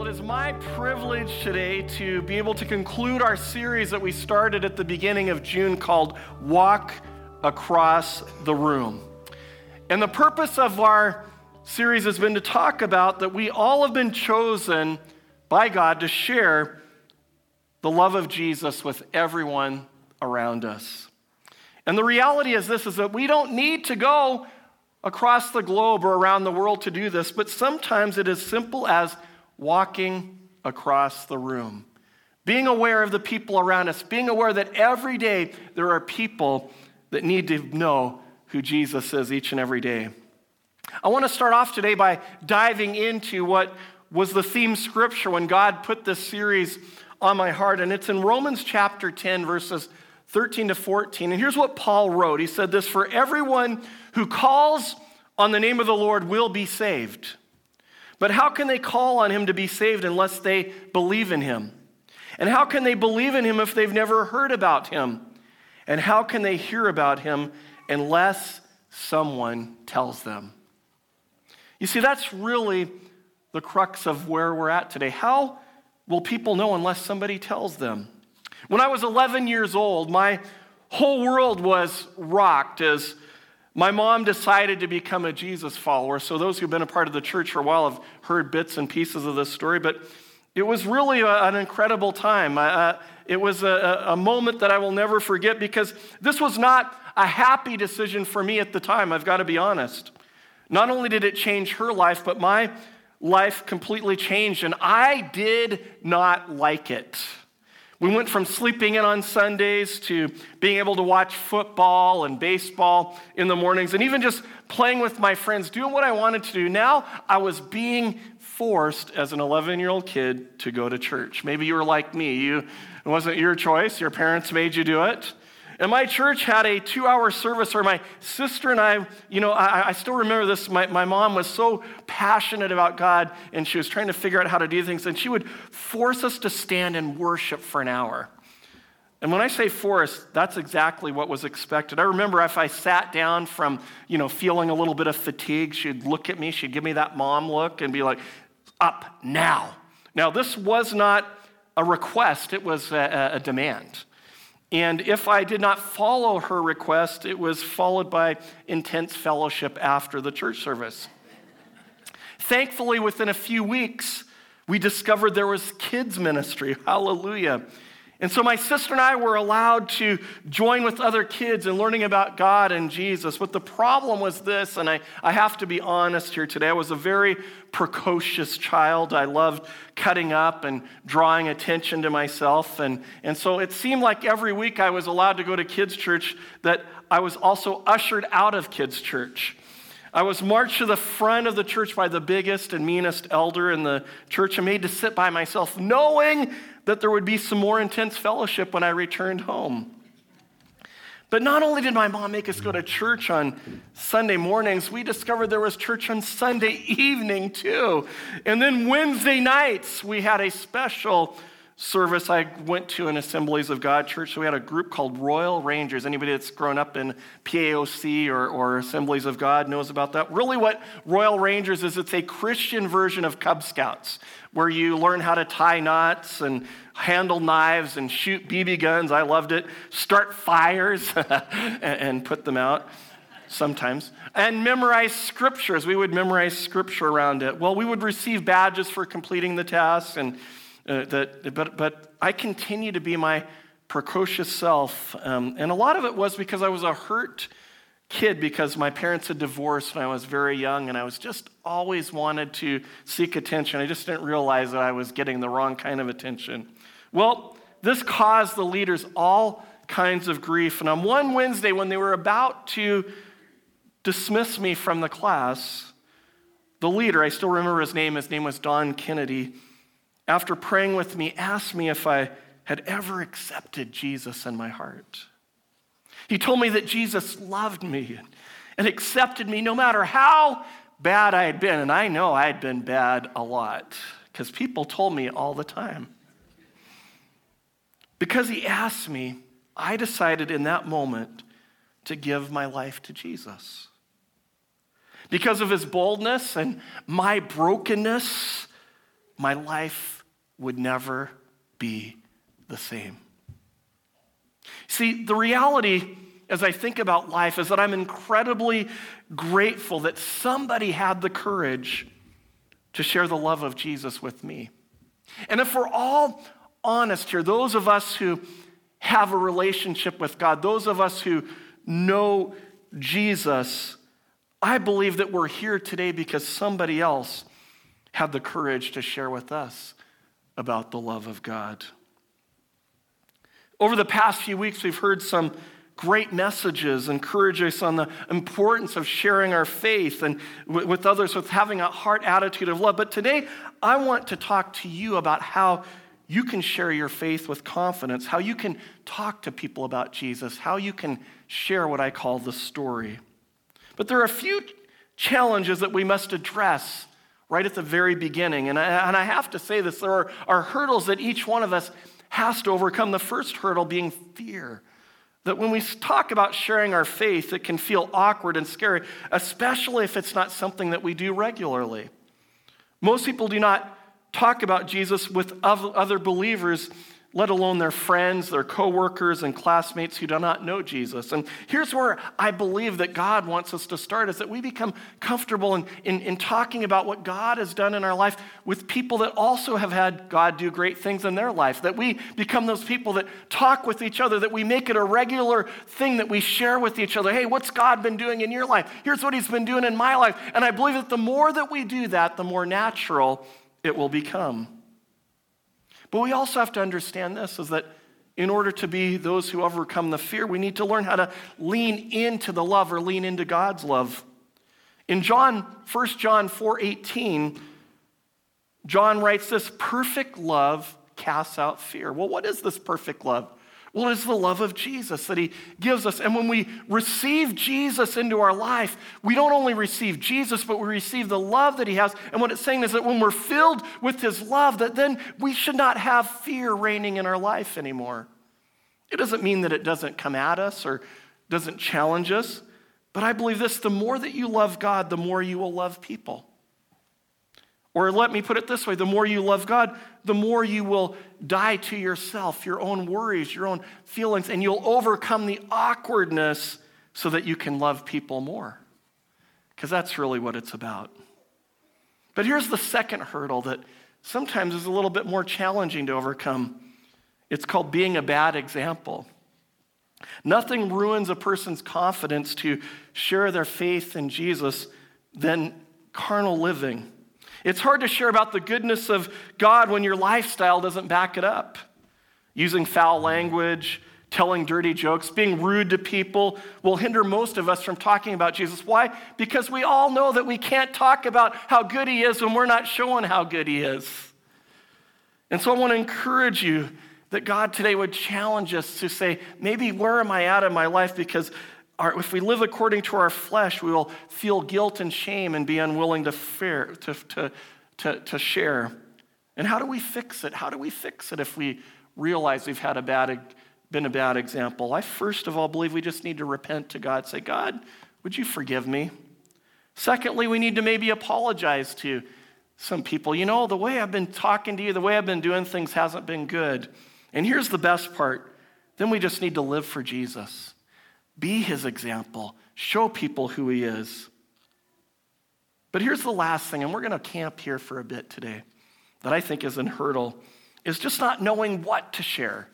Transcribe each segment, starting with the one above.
Well, it is my privilege today to be able to conclude our series that we started at the beginning of June called Walk Across the Room. And the purpose of our series has been to talk about that we all have been chosen by God to share the love of Jesus with everyone around us. And the reality is this is that we don't need to go across the globe or around the world to do this, but sometimes it is simple as walking across the room. Being aware of the people around us, being aware that every day there are people that need to know who Jesus is each and every day. I want to start off today by diving into what was the theme scripture when God put this series on my heart, and it's in Romans chapter 10, verses 13 to 14. And here's what Paul wrote He said this For everyone who calls on the name of the Lord will be saved. But how can they call on him to be saved unless they believe in him? And how can they believe in him if they've never heard about him? And how can they hear about him unless someone tells them? You see, that's really the crux of where we're at today. How will people know unless somebody tells them? When I was 11 years old, my whole world was rocked as my mom decided to become a Jesus follower. So, those who've been a part of the church for a while have heard bits and pieces of this story, but it was really a, an incredible time. Uh, it was a, a moment that I will never forget because this was not a happy decision for me at the time, I've got to be honest. Not only did it change her life, but my life completely changed, and I did not like it. We went from sleeping in on Sundays to being able to watch football and baseball in the mornings and even just playing with my friends, doing what I wanted to do. Now I was being forced as an 11 year old kid to go to church. Maybe you were like me. You, it wasn't your choice, your parents made you do it. And my church had a two hour service where my sister and I, you know, I, I, still remember this. My, my mom was so passionate about God and she was trying to figure out how to do things. And she would force us to stand and worship for an hour. And when I say force, that's exactly what was expected. I remember if I sat down from, you know, feeling a little bit of fatigue, she'd look at me, she'd give me that mom look and be like, up now. Now, this was not a request, it was a, a demand. And if I did not follow her request, it was followed by intense fellowship after the church service. Thankfully, within a few weeks, we discovered there was kids' ministry. Hallelujah. And so my sister and I were allowed to join with other kids in learning about God and Jesus. But the problem was this, and I, I have to be honest here today. I was a very precocious child. I loved cutting up and drawing attention to myself. And, and so it seemed like every week I was allowed to go to kids' church that I was also ushered out of kids' church. I was marched to the front of the church by the biggest and meanest elder in the church and made to sit by myself, knowing that there would be some more intense fellowship when I returned home. But not only did my mom make us go to church on Sunday mornings, we discovered there was church on Sunday evening too. And then Wednesday nights, we had a special service I went to in Assemblies of God church. So we had a group called Royal Rangers. Anybody that's grown up in PAOC or, or Assemblies of God knows about that. Really, what Royal Rangers is, it's a Christian version of Cub Scouts where you learn how to tie knots and handle knives and shoot BB guns. I loved it. Start fires and, put them out sometimes, and memorize scriptures. We would memorize scripture around it. Well, we would receive badges for completing the task, and uh, that, but, but I continue to be my precocious self. Um, and a lot of it was because I was a hurt kid because my parents had divorced when I was very young and I was just always wanted to seek attention. I just didn't realize that I was getting the wrong kind of attention. Well, this caused the leaders all kinds of grief. And on one Wednesday, when they were about to dismiss me from the class, the leader, I still remember his name, his name was Don Kennedy, after praying with me, asked me if I had ever accepted Jesus in my heart. He told me that Jesus loved me and accepted me no matter how bad I had been. And I know I had been bad a lot because people told me all the time. Because he asked me, I decided in that moment to give my life to Jesus. Because of his boldness and my brokenness, my life would never be the same. See, the reality as I think about life is that I'm incredibly grateful that somebody had the courage to share the love of Jesus with me. And if we're all honest here, those of us who have a relationship with God, those of us who know Jesus, I believe that we're here today because somebody else had the courage to share with us about the love of God. Over the past few weeks, we've heard some great messages encourage us on the importance of sharing our faith and with others with having a heart attitude of love. But today i want to talk to you about how you can share your faith with confidence how you can talk to people about jesus how you can share what i call the story. But there are a few challenges that we must address right at the very beginning. And i, and I have to say this there are, are hurdles that each one of us has to overcome. The first hurdle being fear. That when we talk about sharing our faith, it can feel awkward and scary, especially if it's not something that we do regularly. Most people do not talk about Jesus with other believers let alone their friends, their coworkers, and classmates who do not know Jesus. And here's where I believe that God wants us to start is that we become comfortable in, in, in, talking about what God has done in our life with people that also have had God do great things in their life. That we become those people that talk with each other, that we make it a regular thing that we share with each other. Hey, what's God been doing in your life? Here's what He's been doing in my life. And I believe that the more that we do that, the more natural it will become. But we also have to understand this is that in order to be those who overcome the fear, we need to learn how to lean into the love or lean into God's love. In John, 1 John 4:18, John writes this perfect love casts out fear. Well, what is this perfect love? Well, it's the love of Jesus that He gives us. And when we receive Jesus into our life, we don't only receive Jesus, but we receive the love that He has. And what it's saying is that when we're filled with His love, that then we should not have fear reigning in our life anymore. It doesn't mean that it doesn't come at us or doesn't challenge us, but I believe this the more that you love God, the more you will love people. Or let me put it this way the more you love God, the more you will die to yourself, your own worries, your own feelings, and you'll overcome the awkwardness so that you can love people more. Because that's really what it's about. But here's the second hurdle that sometimes is a little bit more challenging to overcome it's called being a bad example. Nothing ruins a person's confidence to share their faith in Jesus than carnal living. It's hard to share about the goodness of God when your lifestyle doesn't back it up. Using foul language, telling dirty jokes, being rude to people will hinder most of us from talking about Jesus. Why? Because we all know that we can't talk about how good He is when we're not showing how good He is. And so I want to encourage you that God today would challenge us to say, maybe where am I at in my life? Because our, if we live according to our flesh, we will feel guilt and shame and be unwilling to, fear, to, to, to, to share. And how do we fix it? How do we fix it if we realize we've had a bad, been a bad example? I first of all believe we just need to repent to God. Say, God, would you forgive me? Secondly, we need to maybe apologize to some people. You know, the way I've been talking to you, the way I've been doing things hasn't been good. And here's the best part then we just need to live for Jesus. Be his example. Show people who he is. But here's the last thing, and we're going to camp here for a bit today, that I think is a hurdle, is just not knowing what to share.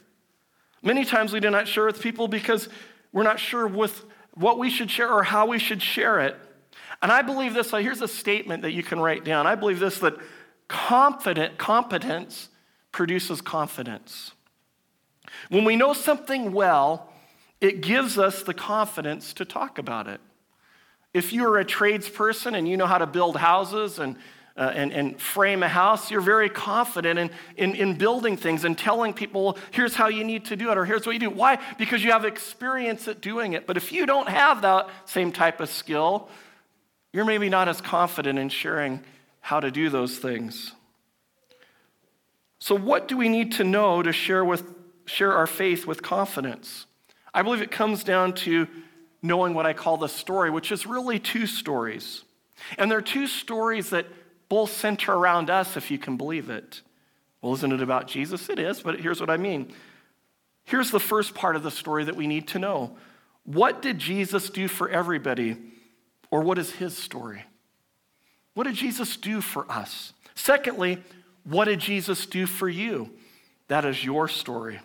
Many times we do not share with people because we're not sure with what we should share or how we should share it. And I believe this, so here's a statement that you can write down. I believe this that confident competence produces confidence. When we know something well, it gives us the confidence to talk about it. If you're a tradesperson and you know how to build houses and, uh, and, and frame a house, you're very confident in, in, in building things and telling people, here's how you need to do it, or here's what you do. Why? Because you have experience at doing it. But if you don't have that same type of skill, you're maybe not as confident in sharing how to do those things. So, what do we need to know to share, with, share our faith with confidence? I believe it comes down to knowing what I call the story, which is really two stories. And they're two stories that both center around us, if you can believe it. Well, isn't it about Jesus? It is, but here's what I mean. Here's the first part of the story that we need to know What did Jesus do for everybody, or what is his story? What did Jesus do for us? Secondly, what did Jesus do for you? That is your story.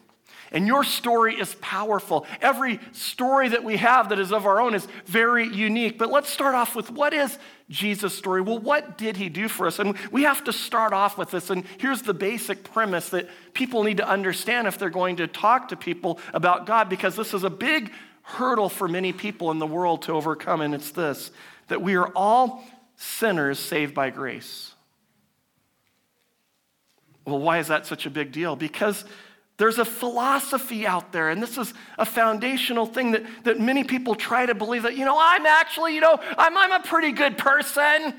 And your story is powerful. Every story that we have that is of our own is very unique. But let's start off with what is Jesus' story? Well, what did he do for us? And we have to start off with this. And here's the basic premise that people need to understand if they're going to talk to people about God, because this is a big hurdle for many people in the world to overcome. And it's this that we are all sinners saved by grace. Well, why is that such a big deal? Because there's a philosophy out there, and this is a foundational thing that, that many people try to believe that, you know, I'm actually, you know, I'm, I'm a pretty good person.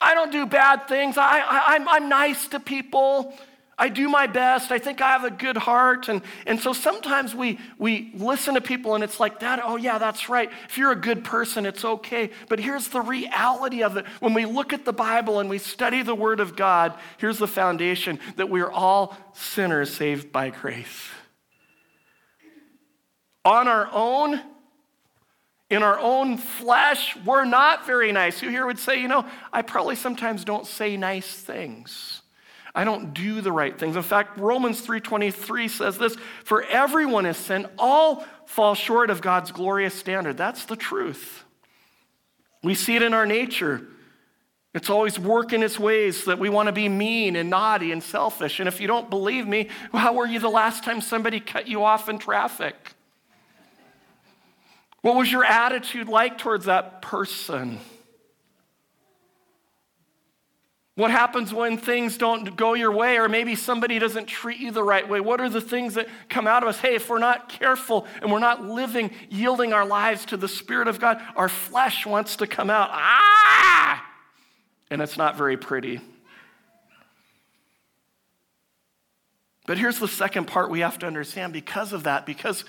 I don't do bad things. I, I, I'm, I'm nice to people. I do my best. I think I have a good heart. And, and so sometimes we, we listen to people and it's like that. Oh, yeah, that's right. If you're a good person, it's okay. But here's the reality of it. When we look at the Bible and we study the Word of God, here's the foundation that we are all sinners saved by grace. On our own, in our own flesh, we're not very nice. Who here would say, you know, I probably sometimes don't say nice things. I don't do the right things. In fact, Romans 3:23 says this, "For everyone has sinned, all fall short of God's glorious standard." That's the truth. We see it in our nature. It's always working its ways that we want to be mean and naughty and selfish. And if you don't believe me, how were you the last time somebody cut you off in traffic? What was your attitude like towards that person? What happens when things don't go your way, or maybe somebody doesn't treat you the right way? What are the things that come out of us? Hey, if we're not careful and we're not living, yielding our lives to the Spirit of God, our flesh wants to come out. Ah! And it's not very pretty. But here's the second part we have to understand because of that, because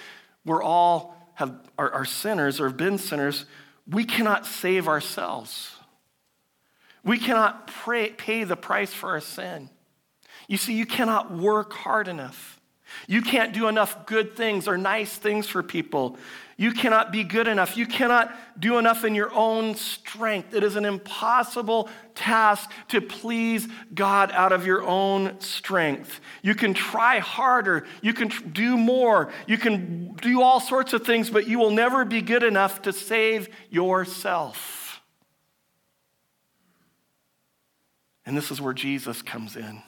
we're all have, are, are sinners or have been sinners, we cannot save ourselves. We cannot pray, pay the price for our sin. You see, you cannot work hard enough. You can't do enough good things or nice things for people. You cannot be good enough. You cannot do enough in your own strength. It is an impossible task to please God out of your own strength. You can try harder. You can do more. You can do all sorts of things, but you will never be good enough to save yourself. And this is where Jesus comes in.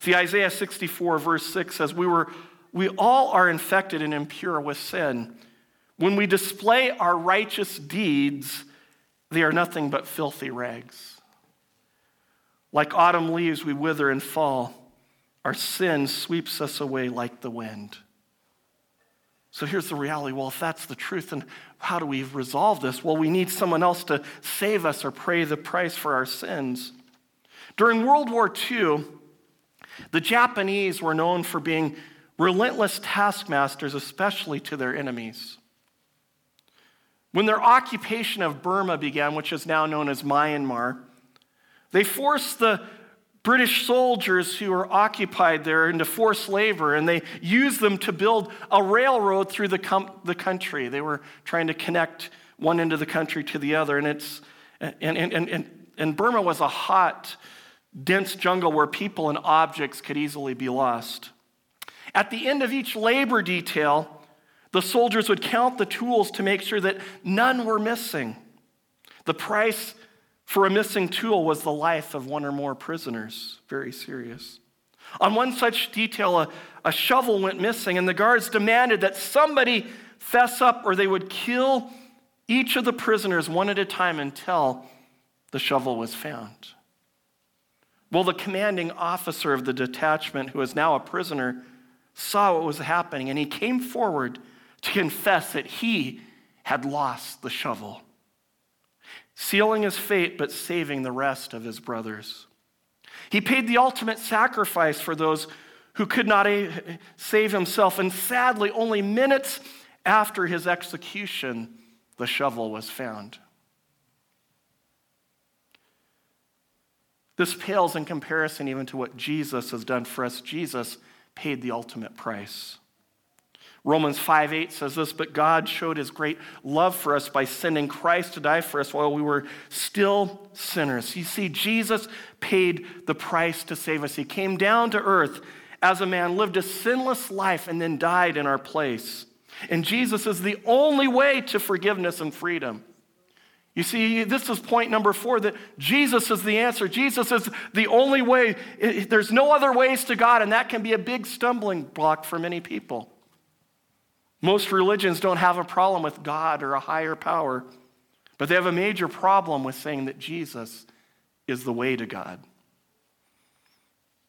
See, Isaiah 64, verse 6 says, We, were, we all are infected and impure with sin. When we display our righteous deeds, they are nothing but filthy rags. Like autumn leaves, we wither and fall. Our sin sweeps us away like the wind. So here's the reality. Well, if that's the truth, then how do we resolve this? Well, we need someone else to save us or pay the price for our sins. During World War II, the Japanese were known for being relentless taskmasters, especially to their enemies. When their occupation of Burma began, which is now known as Myanmar, they forced the British soldiers who were occupied there into forced labor, and they used them to build a railroad through the, com- the country. They were trying to connect one end of the country to the other, and, it's, and, and, and, and Burma was a hot dense jungle where people and objects could easily be lost. At the end of each labor detail, the soldiers would count the tools to make sure that none were missing. The price for a missing tool was the life of one or more prisoners. Very serious. On one such detail, a, a shovel went missing, and the guards demanded that somebody fess up or they would kill each of the prisoners one at a time until the shovel was found. Well, the commanding officer of the detachment, who is now a prisoner, saw what was happening and he came forward to confess that he had lost the shovel, sealing his fate but saving the rest of his brothers. He paid the ultimate sacrifice for those who could not save himself, and sadly, only minutes after his execution, the shovel was found. This pales in comparison even to what Jesus has done for us. Jesus paid the ultimate price. Romans 5 8 says this, but God showed his great love for us by sending Christ to die for us while we were still sinners. You see, Jesus paid the price to save us. He came down to earth as a man, lived a sinless life, and then died in our place. And Jesus is the only way to forgiveness and freedom. You see, this is point number four that Jesus is the answer. Jesus is the only way. There's no other ways to God, and that can be a big stumbling block for many people. Most religions don't have a problem with God or a higher power, but they have a major problem with saying that Jesus is the way to God.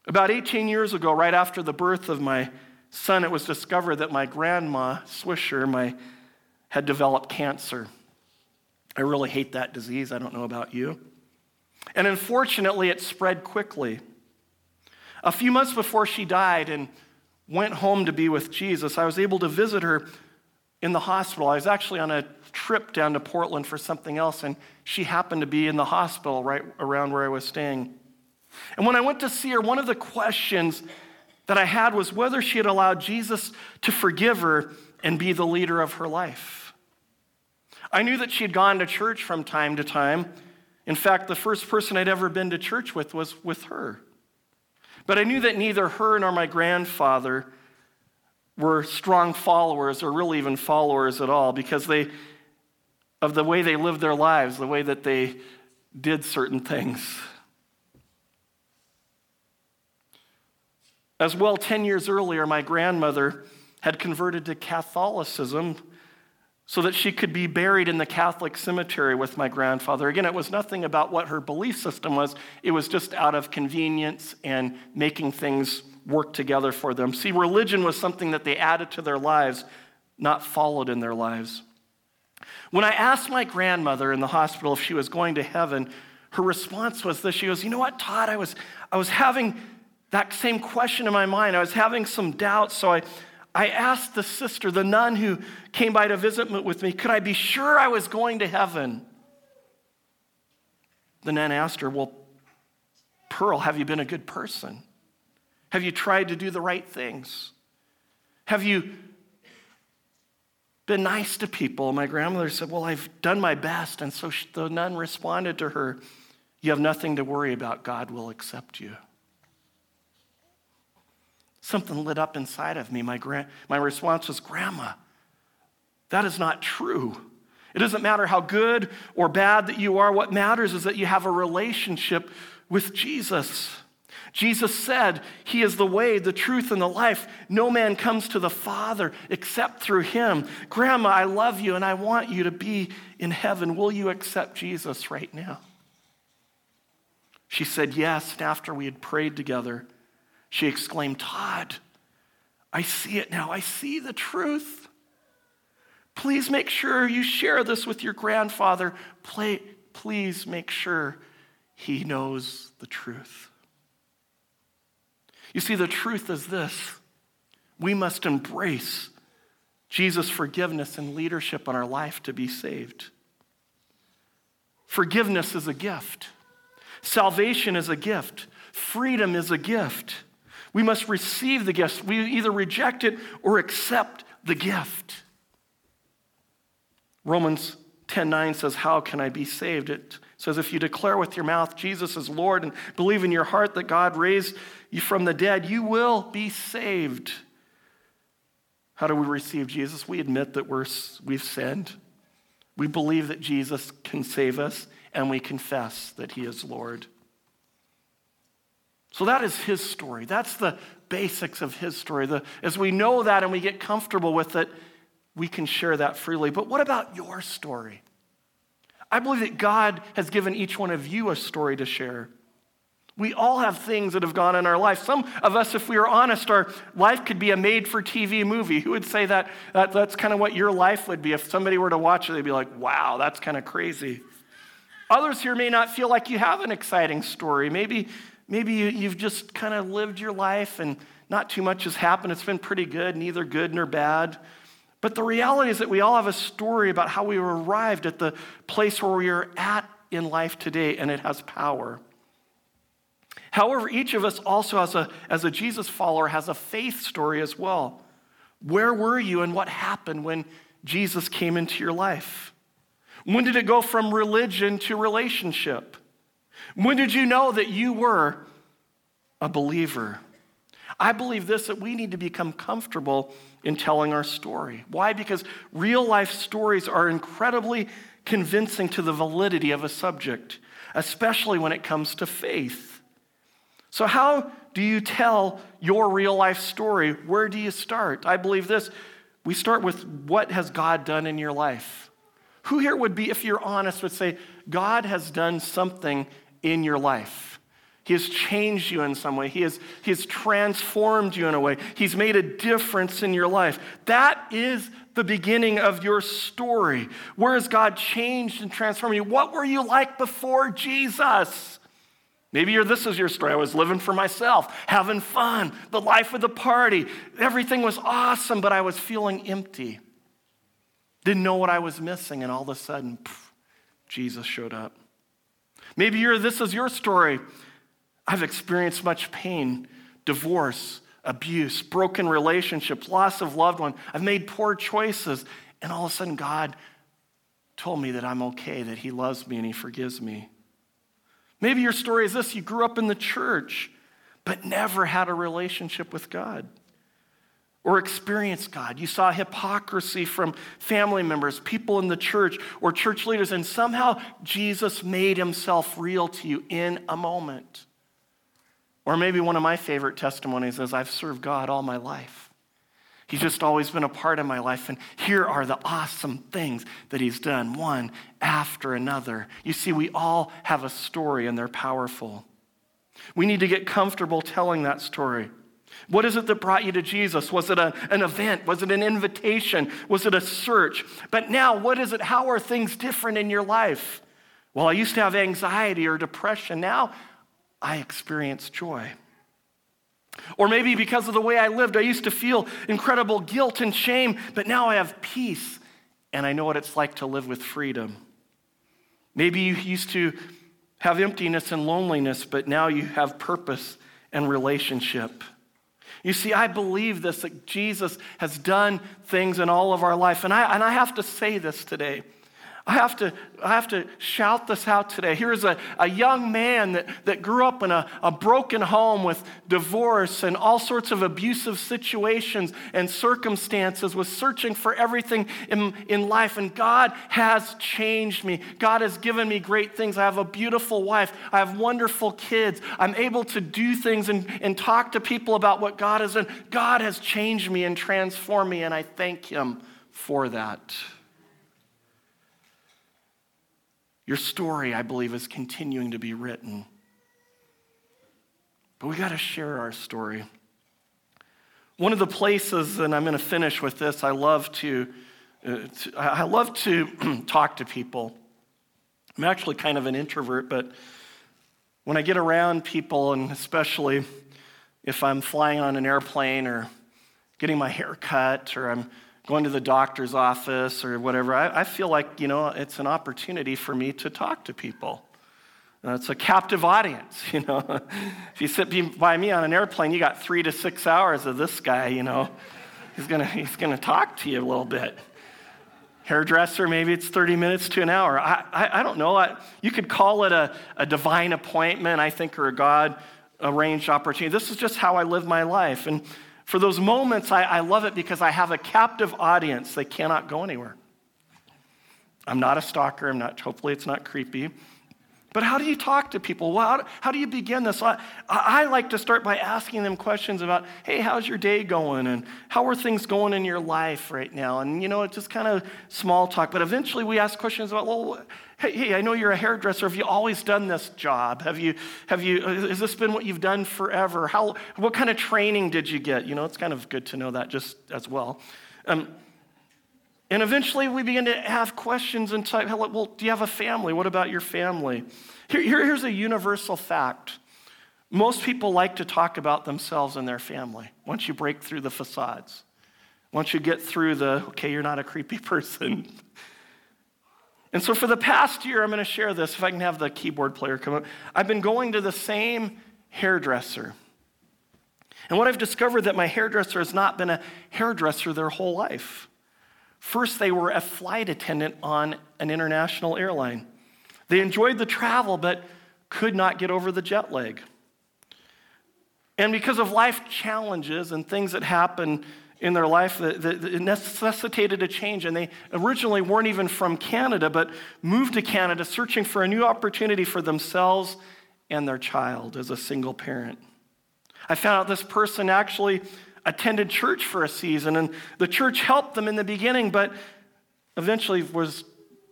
About 18 years ago, right after the birth of my son, it was discovered that my grandma, Swisher, my, had developed cancer. I really hate that disease. I don't know about you. And unfortunately, it spread quickly. A few months before she died and went home to be with Jesus, I was able to visit her in the hospital. I was actually on a trip down to Portland for something else, and she happened to be in the hospital right around where I was staying. And when I went to see her, one of the questions that I had was whether she had allowed Jesus to forgive her and be the leader of her life. I knew that she had gone to church from time to time. In fact, the first person I'd ever been to church with was with her. But I knew that neither her nor my grandfather were strong followers or really even followers at all because they of the way they lived their lives, the way that they did certain things. As well, 10 years earlier, my grandmother had converted to Catholicism so that she could be buried in the Catholic cemetery with my grandfather. Again, it was nothing about what her belief system was, it was just out of convenience and making things work together for them. See, religion was something that they added to their lives, not followed in their lives. When I asked my grandmother in the hospital if she was going to heaven, her response was this. She goes, You know what, Todd? I was, I was having that same question in my mind. I was having some doubts, so I, I asked the sister, the nun who came by to visit with me, could I be sure I was going to heaven? The nun asked her, Well, Pearl, have you been a good person? Have you tried to do the right things? Have you been nice to people? My grandmother said, Well, I've done my best. And so the nun responded to her, You have nothing to worry about. God will accept you. Something lit up inside of me. My, gra- my response was, Grandma, that is not true. It doesn't matter how good or bad that you are. What matters is that you have a relationship with Jesus. Jesus said, He is the way, the truth, and the life. No man comes to the Father except through Him. Grandma, I love you and I want you to be in heaven. Will you accept Jesus right now? She said yes. And after we had prayed together, she exclaimed, Todd, I see it now. I see the truth. Please make sure you share this with your grandfather. Please make sure he knows the truth. You see, the truth is this we must embrace Jesus' forgiveness and leadership in our life to be saved. Forgiveness is a gift, salvation is a gift, freedom is a gift. We must receive the gift. We either reject it or accept the gift. Romans 10:9 says, "How can I be saved?" It says, "If you declare with your mouth Jesus is Lord and believe in your heart that God raised you from the dead, you will be saved." How do we receive Jesus? We admit that we're, we've sinned. We believe that Jesus can save us, and we confess that he is Lord. So that is his story. That's the basics of his story. The, as we know that and we get comfortable with it, we can share that freely. But what about your story? I believe that God has given each one of you a story to share. We all have things that have gone in our life. Some of us, if we are honest, our life could be a made for TV movie. Who would say that, that that's kind of what your life would be? If somebody were to watch it, they'd be like, wow, that's kind of crazy. Others here may not feel like you have an exciting story. Maybe Maybe you, have just kind of lived your life and not too much has happened. It's been pretty good, neither good nor bad. But the reality is that we all have a story about how we arrived at the place where we are at in life today, and it has power. However, each of us also, as a, as a Jesus follower, has a faith story as well. Where were you and what happened when Jesus came into your life? When did it go from religion to relationship? When did you know that you were a believer? I believe this that we need to become comfortable in telling our story. Why? Because real life stories are incredibly convincing to the validity of a subject, especially when it comes to faith. So, how do you tell your real life story? Where do you start? I believe this. We start with what has God done in your life? Who here would be, if you're honest, would say, God has done something in your life? He has changed you in some way. He has, he has transformed you in a way. He's made a difference in your life. That is the beginning of your story. Where has God changed and transformed you? What were you like before Jesus? Maybe you're, this is your story. I was living for myself, having fun, the life of the party. Everything was awesome, but I was feeling empty. Didn't know what I was missing, and all of a sudden, poof, Jesus showed up. Maybe this is your story. I've experienced much pain, divorce, abuse, broken relationships, loss of loved one. I've made poor choices, and all of a sudden, God told me that I'm okay, that He loves me and He forgives me. Maybe your story is this you grew up in the church, but never had a relationship with God or experienced God. You saw hypocrisy from family members, people in the church, or church leaders, and somehow Jesus made himself real to you in a moment. Or maybe one of my favorite testimonies is I've served God all my life. He's just always been a part of my life. And here are the awesome things that He's done, one after another. You see, we all have a story and they're powerful. We need to get comfortable telling that story. What is it that brought you to Jesus? Was it a, an event? Was it an invitation? Was it a search? But now, what is it? How are things different in your life? Well, I used to have anxiety or depression. Now I experience joy. Or maybe because of the way I lived, I used to feel incredible guilt and shame, but now I have peace and I know what it's like to live with freedom. Maybe you used to have emptiness and loneliness, but now you have purpose and relationship. You see, I believe this that Jesus has done things in all of our life. And I, and I have to say this today. I have to, I have to shout this out today. Here's a, a young man that, that grew up in a, a broken home with divorce and all sorts of abusive situations and circumstances, was searching for everything in, in life. And God has changed me. God has given me great things. I have a beautiful wife. I have wonderful kids. I'm able to do things and, and talk to people about what God has done. God has changed me and transformed me, and I thank Him for that. Your story, I believe, is continuing to be written. But we got to share our story. One of the places, and I'm going to finish with this, I love to, uh, to I love to talk to people. I'm actually kind of an introvert, but when I get around people, and especially if I'm flying on an airplane or getting my hair cut or I'm going to the doctor's office or whatever, I, I feel like, you know, it's an opportunity for me to talk to people. Uh, it's a captive audience, you know. if you sit by me on an airplane, you got three to six hours of this guy, you know. He's gonna, he's gonna talk to you a little bit. Hairdresser, maybe it's 30 minutes to an hour. I, I, I don't know. I, you could call it a, a divine appointment, I think, or a God arranged opportunity. This is just how I live my life. And for those moments, I, I love it because I have a captive audience. They cannot go anywhere. I'm not a stalker. I'm not, hopefully, it's not creepy. But how do you talk to people? Well, how, how do you begin this? I, I, like to start by asking them questions about, hey, how's your day going? And how are things going in your life right now? And, you know, it's just kind of small talk. But eventually we ask questions about, well, hey, hey, I know you're a hairdresser. Have you always done this job? Have you, have you, has this been what you've done forever? How, what kind of training did you get? You know, it's kind of good to know that just as well. Um, and eventually we begin to have questions and type, well, do you have a family? What about your family? Here, here, here's a universal fact. Most people like to talk about themselves and their family once you break through the facades. Once you get through the, okay, you're not a creepy person. And so for the past year, I'm going to share this. If I can have the keyboard player come up. I've been going to the same hairdresser. And what I've discovered that my hairdresser has not been a hairdresser their whole life. First, they were a flight attendant on an international airline. They enjoyed the travel, but could not get over the jet lag. And because of life challenges and things that happen in their life that, necessitated a change. And they originally weren't even from Canada, but moved to Canada searching for a new opportunity for themselves and their child as a single parent. I found out this person actually attended church for a season, and the church helped them in the beginning, but eventually was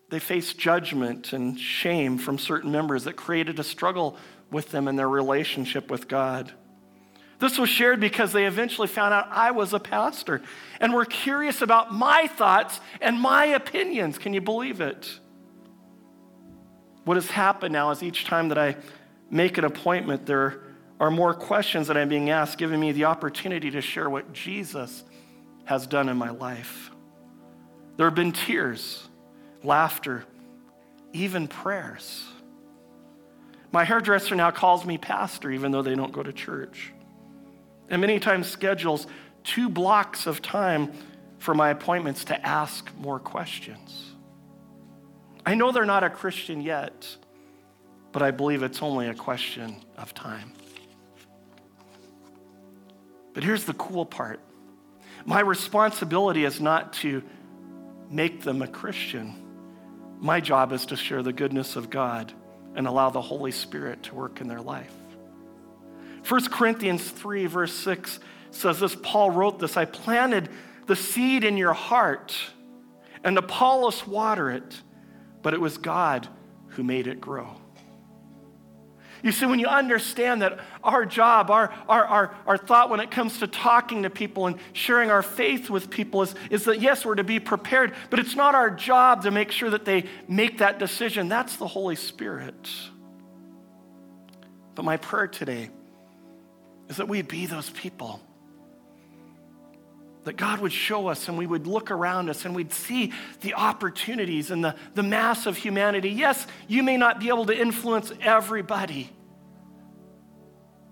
they faced judgment and shame from certain members that created a struggle with them in their relationship with God. This was shared because they eventually found out I was a pastor and were curious about my thoughts and my opinions. Can you believe it? What has happened now is each time that I make an appointment, there are more questions that I'm being asked, giving me the opportunity to share what Jesus has done in my life. There have been tears, laughter, even prayers. My hairdresser now calls me pastor, even though they don't go to church and many times schedules two blocks of time for my appointments to ask more questions. I know they're not a Christian yet, but I believe it's only a question of time. But here's the cool part my responsibility is not to make them a Christian. My job is to share the goodness of God and allow the Holy Spirit to work in their life. 1 Corinthians 3, verse 6 says this Paul wrote this I planted the seed in your heart, and Apollos watered it, but it was God who made it grow. You see, when you understand that our job, our, our, our, our thought when it comes to talking to people and sharing our faith with people is, is that yes, we're to be prepared, but it's not our job to make sure that they make that decision. That's the Holy Spirit. But my prayer today is that we'd be those people. That God would show us and we would look around us and we'd see the opportunities and the, the mass of humanity. Yes, you may not be able to influence everybody,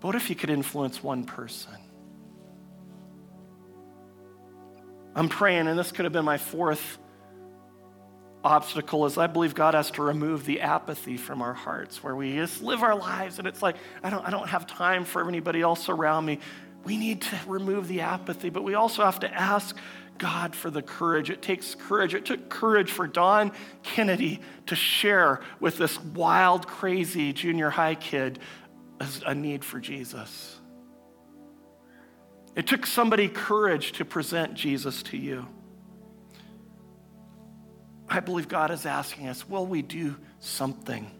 but what if you could influence one person? I'm praying, and this could have been my fourth obstacle is I believe God has to remove the apathy from our hearts where we just live our lives and it's like, I don't, I don't have time for anybody else around me. We need to remove the apathy, but we also have to ask God for the courage. It takes courage. It took courage for Don Kennedy to share with this wild, crazy junior high kid a need for Jesus. It took somebody courage to present Jesus to you. I believe God is asking us, will we do something?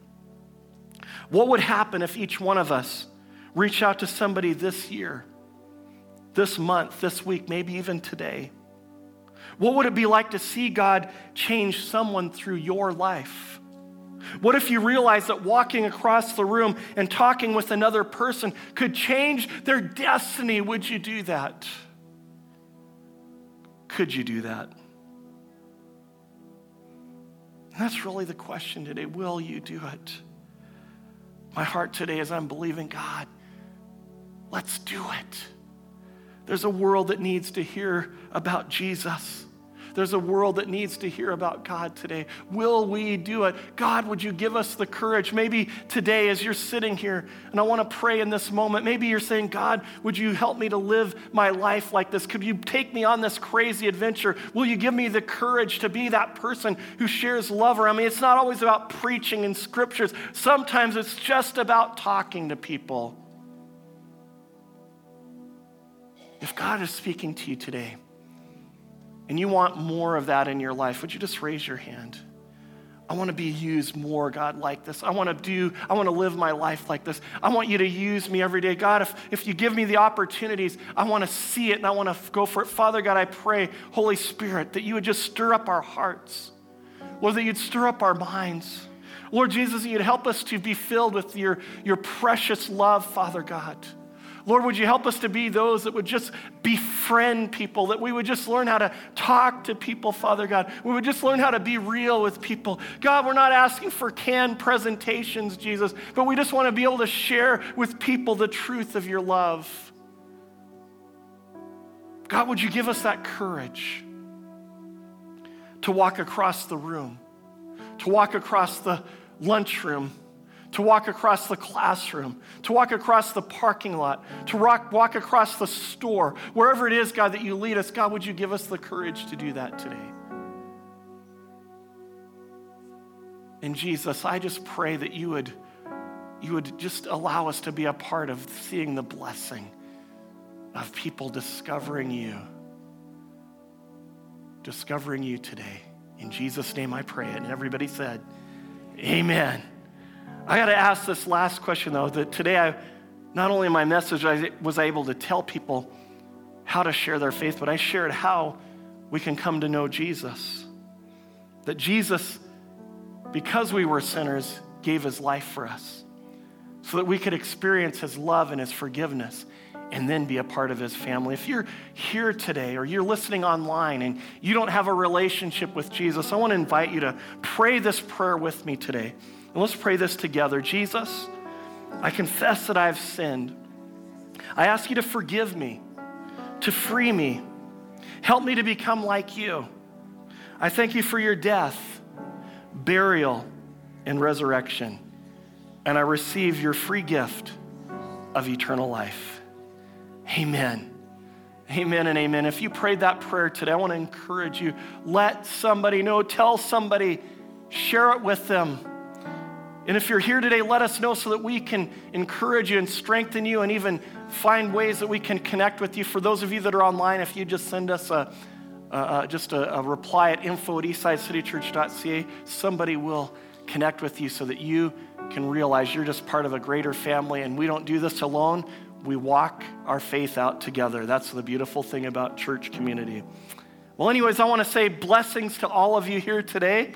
What would happen if each one of us reached out to somebody this year, this month, this week, maybe even today? What would it be like to see God change someone through your life? What if you realize that walking across the room and talking with another person could change their destiny? Would you do that? Could you do that? that's really the question today. Will you do it? My heart today is I'm believing God. Let's do it. There's a world that needs to hear about Jesus. There's a world that needs to hear about God today. Will we do it? God, would you give us the courage? Maybe today, as you're sitting here, and I want to pray in this moment, maybe you're saying, God, would you help me to live my life like this? Could you take me on this crazy adventure? Will you give me the courage to be that person who shares love around me? It's not always about preaching in scriptures, sometimes it's just about talking to people. If God is speaking to you today, and you want more of that in your life, would you just raise your hand? I want to be used more, God, like this. I want to do, I want to live my life like this. I want you to use me every day. God, if, if you give me the opportunities, I want to see it and I want to go for it. Father God, I pray, Holy Spirit, that you would just stir up our hearts. Lord, that you'd stir up our minds. Lord Jesus, that you'd help us to be filled with your, your precious love, Father God. Lord, would you help us to be those that would just befriend people, that we would just learn how to talk to people, Father God. We would just learn how to be real with people. God, we're not asking for canned presentations, Jesus, but we just want to be able to share with people the truth of your love. God, would you give us that courage to walk across the room, to walk across the lunchroom? To walk across the classroom, to walk across the parking lot, to walk, walk across the store, wherever it is, God, that you lead us. God, would you give us the courage to do that today? And Jesus, I just pray that you would, you would just allow us to be a part of seeing the blessing of people discovering you. Discovering you today. In Jesus' name I pray it. And everybody said, Amen. I got to ask this last question, though, that today I, not only my message I was able to tell people how to share their faith, but I shared how we can come to know Jesus. That Jesus, because we were sinners, gave his life for us so that we could experience his love and his forgiveness and then be a part of his family. If you're here today or you're listening online and you don't have a relationship with Jesus, I want to invite you to pray this prayer with me today. And let's pray this together. Jesus, I confess that I've sinned. I ask you to forgive me, to free me. Help me to become like you. I thank you for your death, burial, and resurrection. And I receive your free gift of eternal life. Amen. Amen and amen. If you prayed that prayer today, I want to encourage you. Let somebody know, tell somebody, share it with them. And if you're here today, let us know so that we can encourage you and strengthen you and even find ways that we can connect with you. For those of you that are online, if you just send us a, uh, just a, a, reply at info at eastsidecitychurch.ca, somebody will connect with you so that you can realize you're just part of a greater family and we don't do this alone. We walk our faith out together. That's the beautiful thing about church community. Well, anyways, I want to say blessings to all of you here today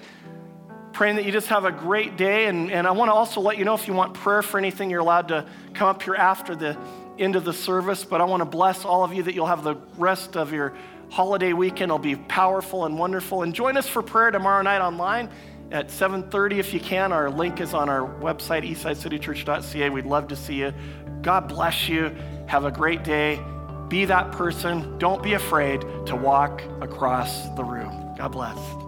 praying that you just have a great day. And, and I want to also let you know if you want prayer for anything, you're allowed to come up here after the end of the service. But I want to bless all of you that you'll have the rest of your holiday weekend. It'll be powerful and wonderful. And join us for prayer tomorrow night online at 7.30 if you can. Our link is on our website, eastsidecitychurch.ca. We'd love to see you. God bless you. Have a great day. Be that person. Don't be afraid to walk across the room. God bless.